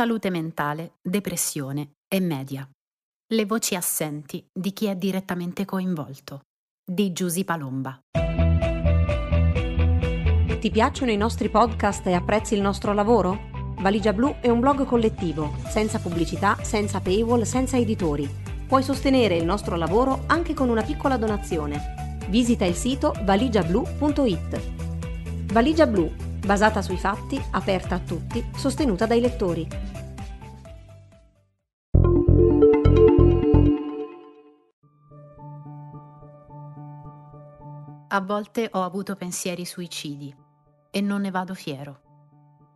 salute mentale, depressione e media. Le voci assenti di chi è direttamente coinvolto. Di Giusy Palomba. Ti piacciono i nostri podcast e apprezzi il nostro lavoro? Valigia Blu è un blog collettivo, senza pubblicità, senza paywall, senza editori. Puoi sostenere il nostro lavoro anche con una piccola donazione. Visita il sito valigiablu.it. Valigia Blu, basata sui fatti, aperta a tutti, sostenuta dai lettori. A volte ho avuto pensieri suicidi e non ne vado fiero.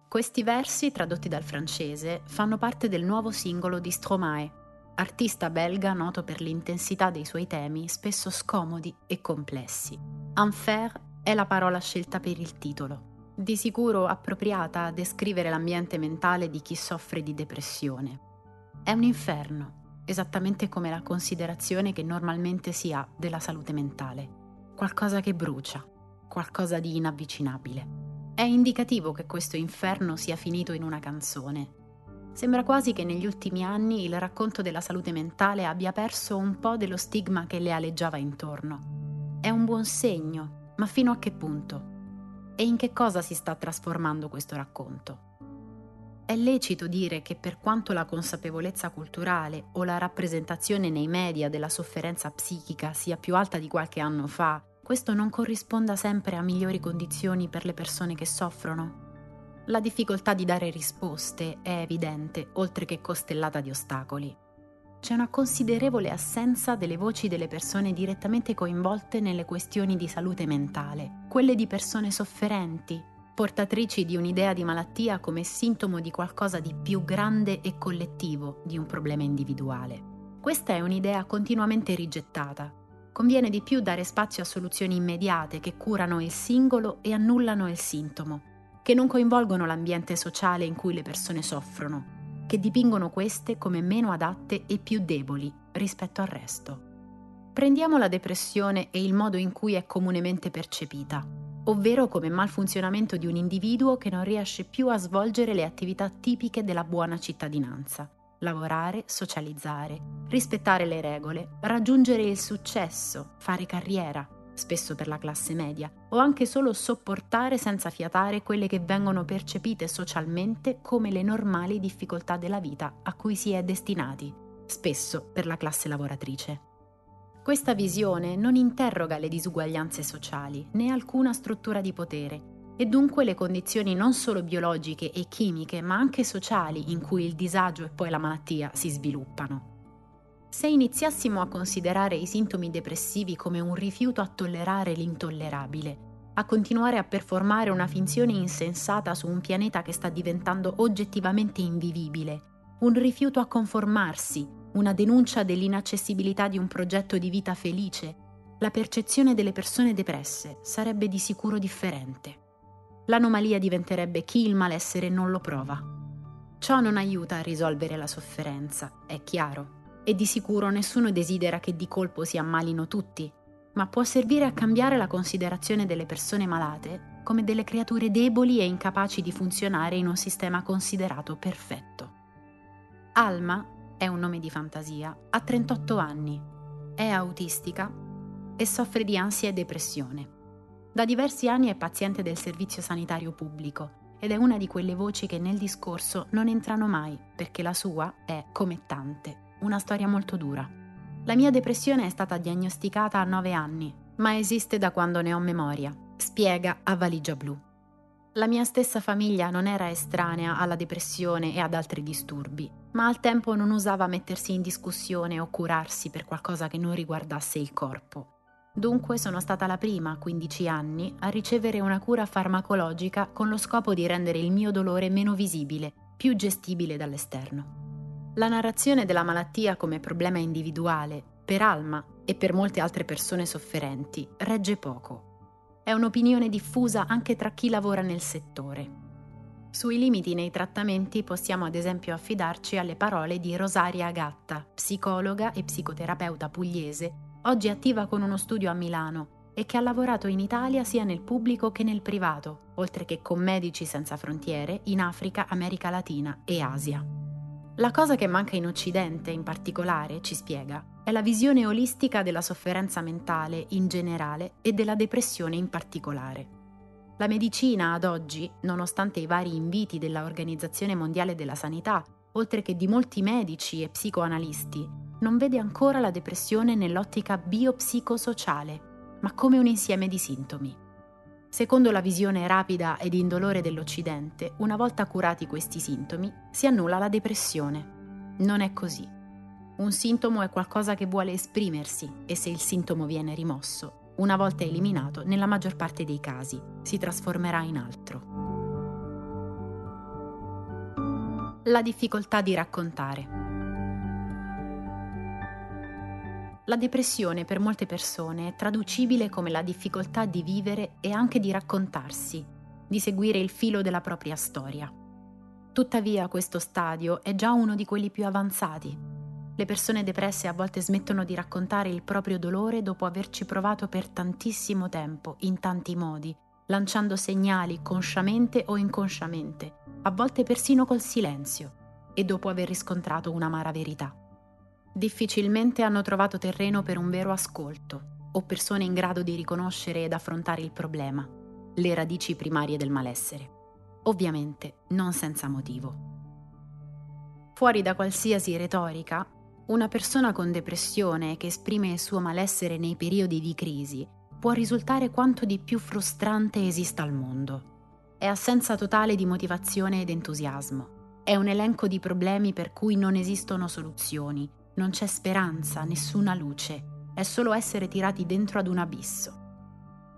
Questi versi, tradotti dal francese, fanno parte del nuovo singolo di Stromae, artista belga noto per l'intensità dei suoi temi, spesso scomodi e complessi. Enfer è la parola scelta per il titolo, di sicuro appropriata a descrivere l'ambiente mentale di chi soffre di depressione. È un inferno, esattamente come la considerazione che normalmente si ha della salute mentale. Qualcosa che brucia, qualcosa di inavvicinabile. È indicativo che questo inferno sia finito in una canzone. Sembra quasi che negli ultimi anni il racconto della salute mentale abbia perso un po' dello stigma che le aleggiava intorno. È un buon segno, ma fino a che punto? E in che cosa si sta trasformando questo racconto? È lecito dire che per quanto la consapevolezza culturale o la rappresentazione nei media della sofferenza psichica sia più alta di qualche anno fa, questo non corrisponda sempre a migliori condizioni per le persone che soffrono? La difficoltà di dare risposte è evidente, oltre che costellata di ostacoli. C'è una considerevole assenza delle voci delle persone direttamente coinvolte nelle questioni di salute mentale, quelle di persone sofferenti, portatrici di un'idea di malattia come sintomo di qualcosa di più grande e collettivo di un problema individuale. Questa è un'idea continuamente rigettata, conviene di più dare spazio a soluzioni immediate che curano il singolo e annullano il sintomo, che non coinvolgono l'ambiente sociale in cui le persone soffrono, che dipingono queste come meno adatte e più deboli rispetto al resto. Prendiamo la depressione e il modo in cui è comunemente percepita, ovvero come malfunzionamento di un individuo che non riesce più a svolgere le attività tipiche della buona cittadinanza lavorare, socializzare, rispettare le regole, raggiungere il successo, fare carriera, spesso per la classe media, o anche solo sopportare senza fiatare quelle che vengono percepite socialmente come le normali difficoltà della vita a cui si è destinati, spesso per la classe lavoratrice. Questa visione non interroga le disuguaglianze sociali né alcuna struttura di potere, e dunque le condizioni non solo biologiche e chimiche, ma anche sociali in cui il disagio e poi la malattia si sviluppano. Se iniziassimo a considerare i sintomi depressivi come un rifiuto a tollerare l'intollerabile, a continuare a performare una finzione insensata su un pianeta che sta diventando oggettivamente invivibile, un rifiuto a conformarsi, una denuncia dell'inaccessibilità di un progetto di vita felice, la percezione delle persone depresse sarebbe di sicuro differente l'anomalia diventerebbe chi il malessere non lo prova. Ciò non aiuta a risolvere la sofferenza, è chiaro, e di sicuro nessuno desidera che di colpo si ammalino tutti, ma può servire a cambiare la considerazione delle persone malate come delle creature deboli e incapaci di funzionare in un sistema considerato perfetto. Alma è un nome di fantasia, ha 38 anni, è autistica e soffre di ansia e depressione. Da diversi anni è paziente del servizio sanitario pubblico ed è una di quelle voci che nel discorso non entrano mai perché la sua è, come tante, una storia molto dura. La mia depressione è stata diagnosticata a 9 anni, ma esiste da quando ne ho memoria, spiega a Valigia Blu. La mia stessa famiglia non era estranea alla depressione e ad altri disturbi, ma al tempo non usava mettersi in discussione o curarsi per qualcosa che non riguardasse il corpo. Dunque sono stata la prima, a 15 anni, a ricevere una cura farmacologica con lo scopo di rendere il mio dolore meno visibile, più gestibile dall'esterno. La narrazione della malattia come problema individuale, per Alma e per molte altre persone sofferenti, regge poco. È un'opinione diffusa anche tra chi lavora nel settore. Sui limiti nei trattamenti possiamo ad esempio affidarci alle parole di Rosaria Agatta, psicologa e psicoterapeuta pugliese oggi attiva con uno studio a Milano, e che ha lavorato in Italia sia nel pubblico che nel privato, oltre che con Medici Senza Frontiere in Africa, America Latina e Asia. La cosa che manca in Occidente, in particolare, ci spiega, è la visione olistica della sofferenza mentale in generale e della depressione in particolare. La medicina ad oggi, nonostante i vari inviti della Organizzazione Mondiale della Sanità, oltre che di molti medici e psicoanalisti, non vede ancora la depressione nell'ottica biopsicosociale, ma come un insieme di sintomi. Secondo la visione rapida ed indolore dell'Occidente, una volta curati questi sintomi, si annulla la depressione. Non è così. Un sintomo è qualcosa che vuole esprimersi e se il sintomo viene rimosso, una volta eliminato, nella maggior parte dei casi, si trasformerà in altro. La difficoltà di raccontare. La depressione per molte persone è traducibile come la difficoltà di vivere e anche di raccontarsi, di seguire il filo della propria storia. Tuttavia questo stadio è già uno di quelli più avanzati. Le persone depresse a volte smettono di raccontare il proprio dolore dopo averci provato per tantissimo tempo, in tanti modi, lanciando segnali consciamente o inconsciamente, a volte persino col silenzio, e dopo aver riscontrato un'amara verità difficilmente hanno trovato terreno per un vero ascolto o persone in grado di riconoscere ed affrontare il problema, le radici primarie del malessere. Ovviamente non senza motivo. Fuori da qualsiasi retorica, una persona con depressione che esprime il suo malessere nei periodi di crisi può risultare quanto di più frustrante esista al mondo. È assenza totale di motivazione ed entusiasmo. È un elenco di problemi per cui non esistono soluzioni non c'è speranza, nessuna luce, è solo essere tirati dentro ad un abisso.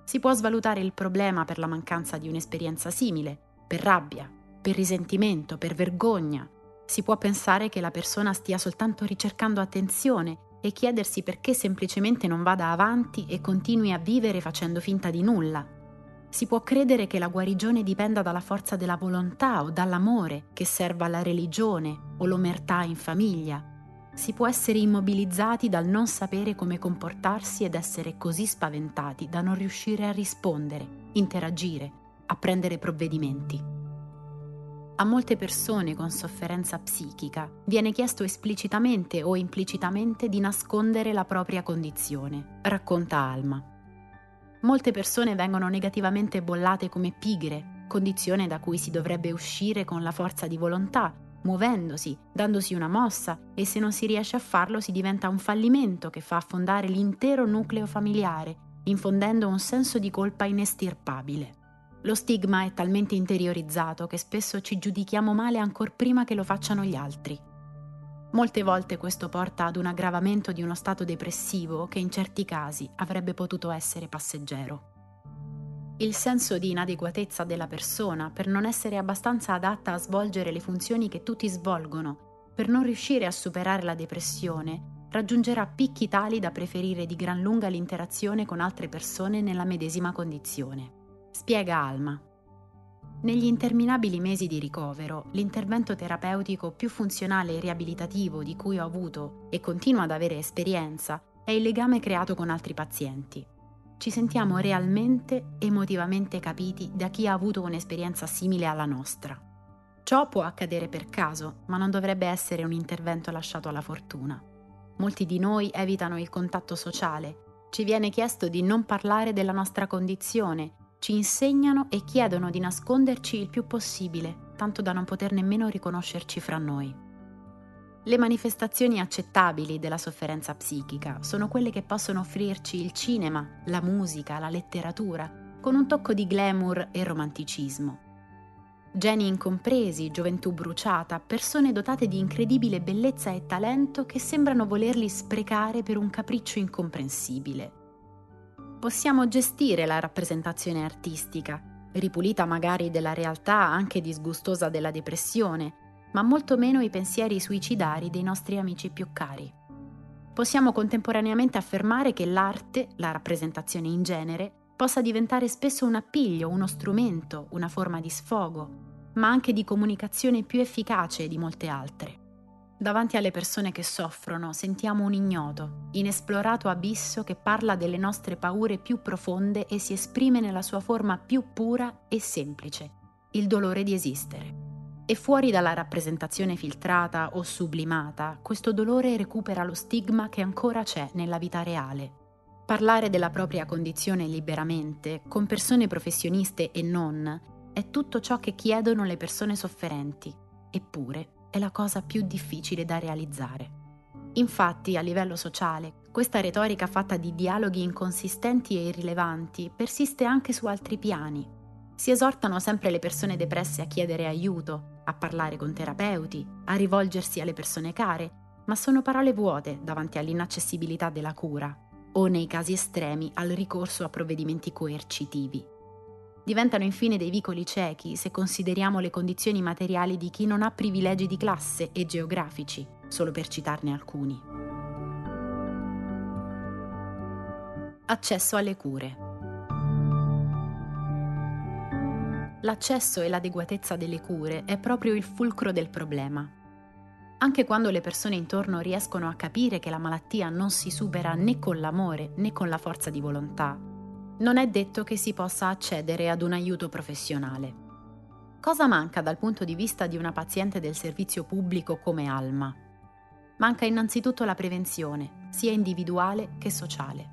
Si può svalutare il problema per la mancanza di un'esperienza simile, per rabbia, per risentimento, per vergogna. Si può pensare che la persona stia soltanto ricercando attenzione e chiedersi perché semplicemente non vada avanti e continui a vivere facendo finta di nulla. Si può credere che la guarigione dipenda dalla forza della volontà o dall'amore, che serva la religione o l'omertà in famiglia, si può essere immobilizzati dal non sapere come comportarsi ed essere così spaventati da non riuscire a rispondere, interagire, a prendere provvedimenti. A molte persone con sofferenza psichica viene chiesto esplicitamente o implicitamente di nascondere la propria condizione, racconta Alma. Molte persone vengono negativamente bollate come pigre, condizione da cui si dovrebbe uscire con la forza di volontà muovendosi, dandosi una mossa e se non si riesce a farlo si diventa un fallimento che fa affondare l'intero nucleo familiare, infondendo un senso di colpa inestirpabile. Lo stigma è talmente interiorizzato che spesso ci giudichiamo male ancor prima che lo facciano gli altri. Molte volte questo porta ad un aggravamento di uno stato depressivo che in certi casi avrebbe potuto essere passeggero il senso di inadeguatezza della persona per non essere abbastanza adatta a svolgere le funzioni che tutti svolgono, per non riuscire a superare la depressione, raggiungerà picchi tali da preferire di gran lunga l'interazione con altre persone nella medesima condizione. Spiega Alma. Negli interminabili mesi di ricovero, l'intervento terapeutico più funzionale e riabilitativo di cui ho avuto e continuo ad avere esperienza è il legame creato con altri pazienti ci sentiamo realmente emotivamente capiti da chi ha avuto un'esperienza simile alla nostra. Ciò può accadere per caso, ma non dovrebbe essere un intervento lasciato alla fortuna. Molti di noi evitano il contatto sociale, ci viene chiesto di non parlare della nostra condizione, ci insegnano e chiedono di nasconderci il più possibile, tanto da non poter nemmeno riconoscerci fra noi. Le manifestazioni accettabili della sofferenza psichica sono quelle che possono offrirci il cinema, la musica, la letteratura, con un tocco di glamour e romanticismo. Geni incompresi, gioventù bruciata, persone dotate di incredibile bellezza e talento che sembrano volerli sprecare per un capriccio incomprensibile. Possiamo gestire la rappresentazione artistica, ripulita magari della realtà anche disgustosa della depressione, ma molto meno i pensieri suicidari dei nostri amici più cari. Possiamo contemporaneamente affermare che l'arte, la rappresentazione in genere, possa diventare spesso un appiglio, uno strumento, una forma di sfogo, ma anche di comunicazione più efficace di molte altre. Davanti alle persone che soffrono sentiamo un ignoto, inesplorato abisso che parla delle nostre paure più profonde e si esprime nella sua forma più pura e semplice, il dolore di esistere. E fuori dalla rappresentazione filtrata o sublimata, questo dolore recupera lo stigma che ancora c'è nella vita reale. Parlare della propria condizione liberamente, con persone professioniste e non, è tutto ciò che chiedono le persone sofferenti, eppure è la cosa più difficile da realizzare. Infatti, a livello sociale, questa retorica fatta di dialoghi inconsistenti e irrilevanti persiste anche su altri piani. Si esortano sempre le persone depresse a chiedere aiuto, a parlare con terapeuti, a rivolgersi alle persone care, ma sono parole vuote davanti all'inaccessibilità della cura o nei casi estremi al ricorso a provvedimenti coercitivi diventano infine dei vicoli ciechi se consideriamo le condizioni materiali di chi non ha privilegi di classe e geografici, solo per citarne alcuni. Accesso alle cure. L'accesso e l'adeguatezza delle cure è proprio il fulcro del problema. Anche quando le persone intorno riescono a capire che la malattia non si supera né con l'amore né con la forza di volontà, non è detto che si possa accedere ad un aiuto professionale. Cosa manca dal punto di vista di una paziente del servizio pubblico come Alma? Manca innanzitutto la prevenzione, sia individuale che sociale.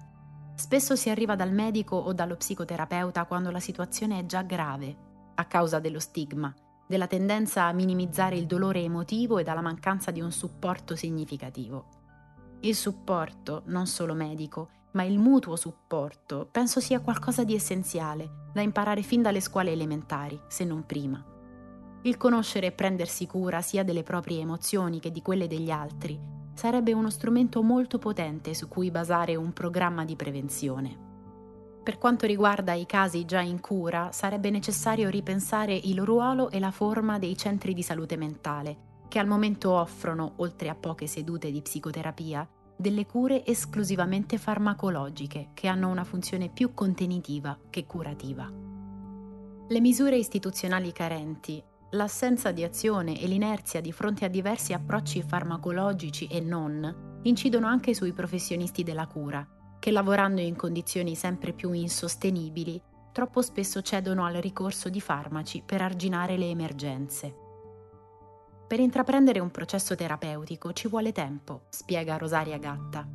Spesso si arriva dal medico o dallo psicoterapeuta quando la situazione è già grave, a causa dello stigma, della tendenza a minimizzare il dolore emotivo e dalla mancanza di un supporto significativo. Il supporto, non solo medico, ma il mutuo supporto penso sia qualcosa di essenziale, da imparare fin dalle scuole elementari, se non prima. Il conoscere e prendersi cura sia delle proprie emozioni che di quelle degli altri sarebbe uno strumento molto potente su cui basare un programma di prevenzione. Per quanto riguarda i casi già in cura, sarebbe necessario ripensare il ruolo e la forma dei centri di salute mentale, che al momento offrono, oltre a poche sedute di psicoterapia, delle cure esclusivamente farmacologiche che hanno una funzione più contenitiva che curativa. Le misure istituzionali carenti, l'assenza di azione e l'inerzia di fronte a diversi approcci farmacologici e non incidono anche sui professionisti della cura, che lavorando in condizioni sempre più insostenibili, troppo spesso cedono al ricorso di farmaci per arginare le emergenze. Per intraprendere un processo terapeutico ci vuole tempo, spiega Rosaria Gatta.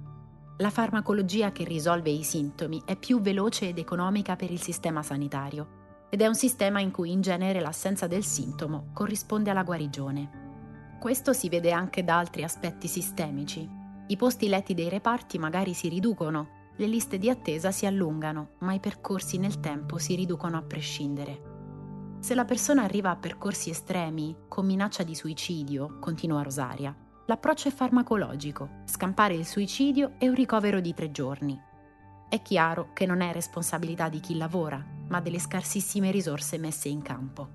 La farmacologia che risolve i sintomi è più veloce ed economica per il sistema sanitario ed è un sistema in cui in genere l'assenza del sintomo corrisponde alla guarigione. Questo si vede anche da altri aspetti sistemici. I posti letti dei reparti magari si riducono, le liste di attesa si allungano, ma i percorsi nel tempo si riducono a prescindere. Se la persona arriva a percorsi estremi, con minaccia di suicidio, continua Rosaria, l'approccio è farmacologico, scampare il suicidio e un ricovero di tre giorni. È chiaro che non è responsabilità di chi lavora, ma delle scarsissime risorse messe in campo.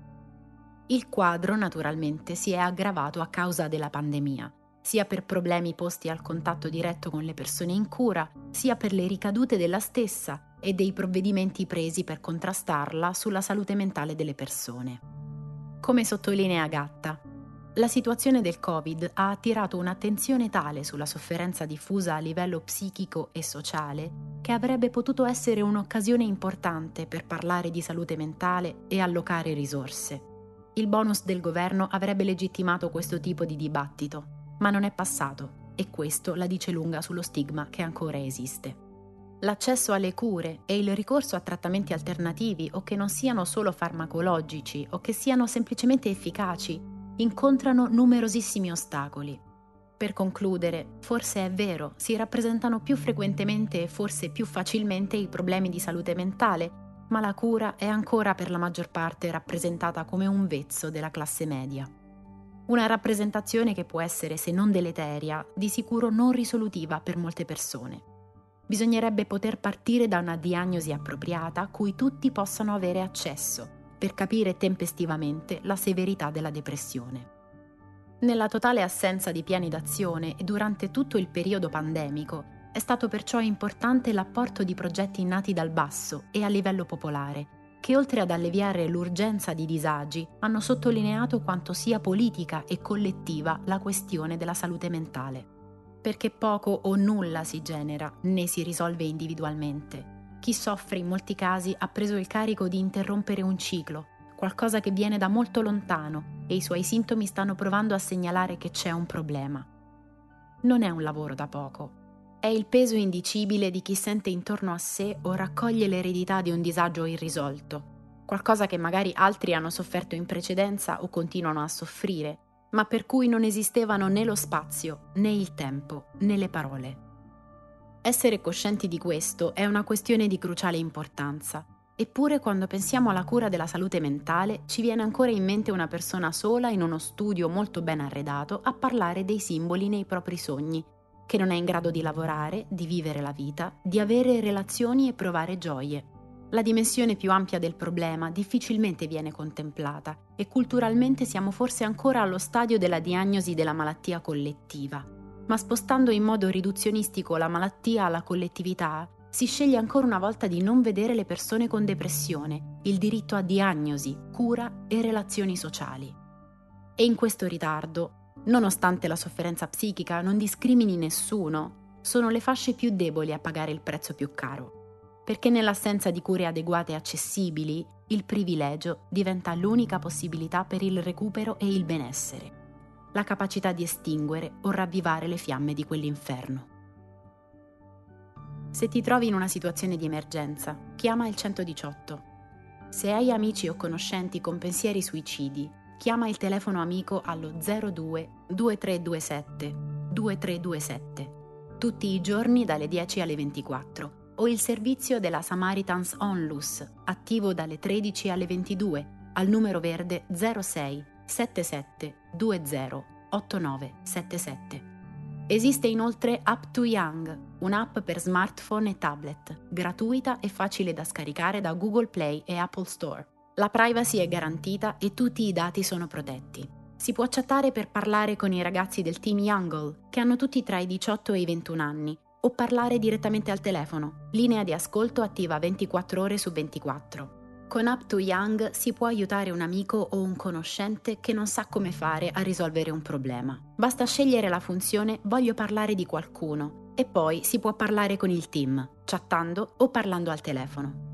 Il quadro naturalmente si è aggravato a causa della pandemia, sia per problemi posti al contatto diretto con le persone in cura, sia per le ricadute della stessa e dei provvedimenti presi per contrastarla sulla salute mentale delle persone. Come sottolinea Gatta, la situazione del Covid ha attirato un'attenzione tale sulla sofferenza diffusa a livello psichico e sociale che avrebbe potuto essere un'occasione importante per parlare di salute mentale e allocare risorse. Il bonus del governo avrebbe legittimato questo tipo di dibattito, ma non è passato e questo la dice lunga sullo stigma che ancora esiste l'accesso alle cure e il ricorso a trattamenti alternativi o che non siano solo farmacologici o che siano semplicemente efficaci incontrano numerosissimi ostacoli. Per concludere, forse è vero, si rappresentano più frequentemente e forse più facilmente i problemi di salute mentale, ma la cura è ancora per la maggior parte rappresentata come un vezzo della classe media. Una rappresentazione che può essere, se non deleteria, di sicuro non risolutiva per molte persone. Bisognerebbe poter partire da una diagnosi appropriata a cui tutti possano avere accesso per capire tempestivamente la severità della depressione. Nella totale assenza di piani d'azione e durante tutto il periodo pandemico è stato perciò importante l'apporto di progetti nati dal basso e a livello popolare, che oltre ad alleviare l'urgenza di disagi, hanno sottolineato quanto sia politica e collettiva la questione della salute mentale. Perché poco o nulla si genera né si risolve individualmente. Chi soffre in molti casi ha preso il carico di interrompere un ciclo, qualcosa che viene da molto lontano e i suoi sintomi stanno provando a segnalare che c'è un problema. Non è un lavoro da poco, è il peso indicibile di chi sente intorno a sé o raccoglie l'eredità di un disagio irrisolto, qualcosa che magari altri hanno sofferto in precedenza o continuano a soffrire, ma per cui non esistevano né lo spazio, né il tempo, né le parole. Essere coscienti di questo è una questione di cruciale importanza, eppure quando pensiamo alla cura della salute mentale ci viene ancora in mente una persona sola in uno studio molto ben arredato a parlare dei simboli nei propri sogni che non è in grado di lavorare, di vivere la vita, di avere relazioni e provare gioie. La dimensione più ampia del problema difficilmente viene contemplata e culturalmente siamo forse ancora allo stadio della diagnosi della malattia collettiva. Ma spostando in modo riduzionistico la malattia alla collettività, si sceglie ancora una volta di non vedere le persone con depressione, il diritto a diagnosi, cura e relazioni sociali. E in questo ritardo nonostante la sofferenza psichica non discrimini nessuno, sono le fasce più deboli a pagare il prezzo più caro. Perché nell'assenza di cure adeguate e accessibili, il privilegio diventa l'unica possibilità per il recupero e il benessere, la capacità di estinguere o ravvivare le fiamme di quell'inferno. Se ti trovi in una situazione di emergenza, chiama il 118. Se hai amici o conoscenti con pensieri suicidi, chiama il telefono amico allo 02 2327 2327 tutti i giorni dalle 10 alle 24 o il servizio della Samaritans Onlus attivo dalle 13 alle 22 al numero verde 06 77 20 8977. Esiste inoltre App to Young, un'app per smartphone e tablet, gratuita e facile da scaricare da Google Play e Apple Store. La privacy è garantita e tutti i dati sono protetti. Si può chattare per parlare con i ragazzi del team Youngle, che hanno tutti tra i 18 e i 21 anni, o parlare direttamente al telefono, linea di ascolto attiva 24 ore su 24. Con Up to Young si può aiutare un amico o un conoscente che non sa come fare a risolvere un problema. Basta scegliere la funzione Voglio parlare di qualcuno e poi si può parlare con il team, chattando o parlando al telefono.